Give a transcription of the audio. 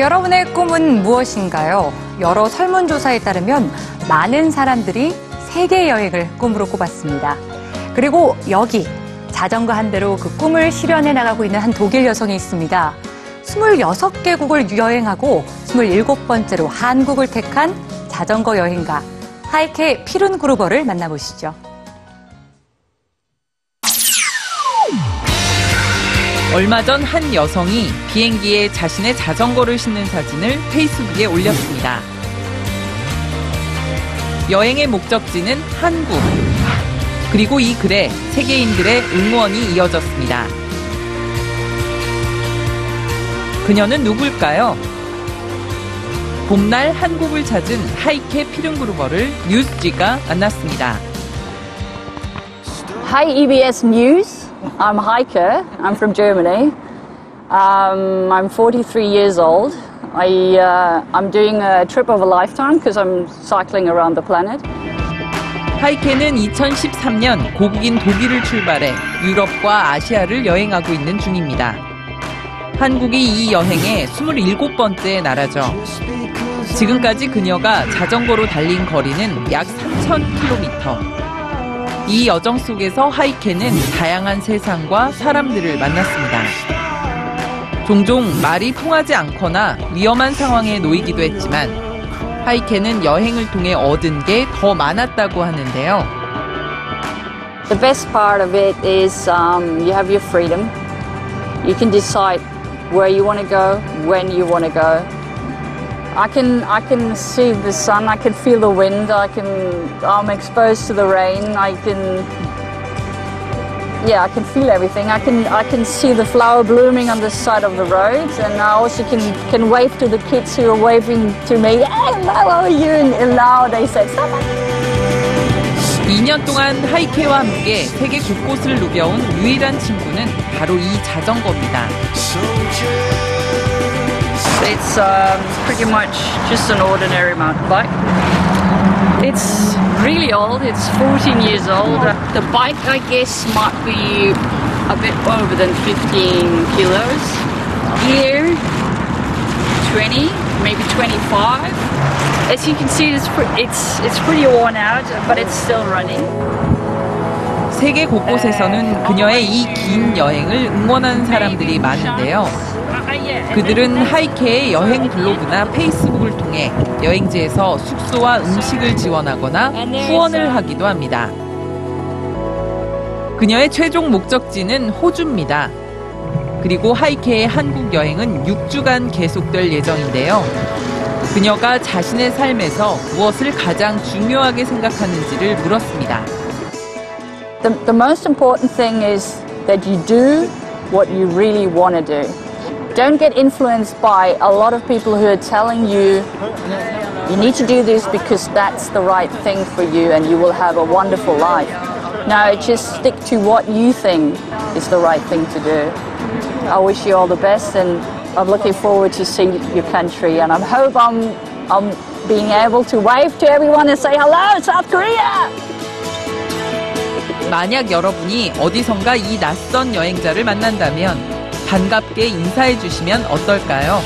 여러분의 꿈은 무엇인가요? 여러 설문조사에 따르면 많은 사람들이 세계 여행을 꿈으로 꼽았습니다. 그리고 여기 자전거 한 대로 그 꿈을 실현해 나가고 있는 한 독일 여성이 있습니다. 26개국을 여행하고 27번째로 한국을 택한 자전거 여행가 하이케 피룬 그루버를 만나보시죠. 얼마 전 한 여성이 비행기에 자신의 자전거를 싣는 사진을 페이스북에 올렸습니다. 여행의 목적지는 한국. 그리고 이 글에 세계인들의 응원이 이어졌습니다. 그녀는 누굴까요? 봄날 한국을 찾은 하이케 피른그루버를 뉴스지가 만났습니다. Hi EBS News. I'm Heike. I'm from Germany. Um, I'm 43 years old. I, uh, I'm doing a trip of a lifetime because I'm cycling around the planet. 하이케는 2013년 고국인 독일을 출발해 유럽과 아시아를 여행하고 있는 중입니다. 한국이 이 여행의 27번째 나라죠. 지금까지 그녀가 자전거로 달린 거리는 약 3,000km. 이 여정 속에서 하이케는 다양한 세상과 사람들을 만났습니다. 종종 말이 통하지 않거나 위험한 상황에 놓이기도 했지만 하이케는 여행을 통해 얻은 게 더 많았다고 하는데요. The best part of it is um, you have your freedom. You can decide where you want to go, when you want to go. I can I can see the sun. I can feel the wind. I can I'm exposed to the rain. I can yeah I can feel everything. I can I can see the flower blooming on the side of the road, and I also can can wave to the kids who are waving to me. Hey, how are you? And now they say stop. 2년 동안 하이케와 함께 세계 곳곳을 누벼온 유일한 친구는 바로 이 자전거입니다. It's um, pretty much just an ordinary mountain bike. It's really old, it's 14 years old. The bike, I guess, might be a bit over than 15 kilos. Gear, 20, maybe 25. As you can see, it's, pre- it's, it's pretty worn out, but it's still running. 세계 곳곳에서는 그녀의 이 긴 여행을 응원하는 사람들이 많은데요. 그들은 하이케의 여행 블로그나 페이스북을 통해 여행지에서 숙소와 음식을 지원하거나 후원을 하기도 합니다. 그녀의 최종 목적지는 호주입니다. 그리고 하이케의 한국 여행은 6주간 계속될 예정인데요. 그녀가 자신의 삶에서 무엇을 가장 중요하게 생각하는지를 물었습니다. The, the most important thing is that you do what you really want to do. Don't get influenced by a lot of people who are telling you you need to do this because that's the right thing for you and you will have a wonderful life. No, just stick to what you think is the right thing to do. I wish you all the best and I'm looking forward to see your country and I hope I'm, I'm being able to wave to everyone and say hello, South Korea! 만약 여러분이 어디선가 이 낯선 여행자를 만난다면 반갑게 인사해 주시면 어떨까요?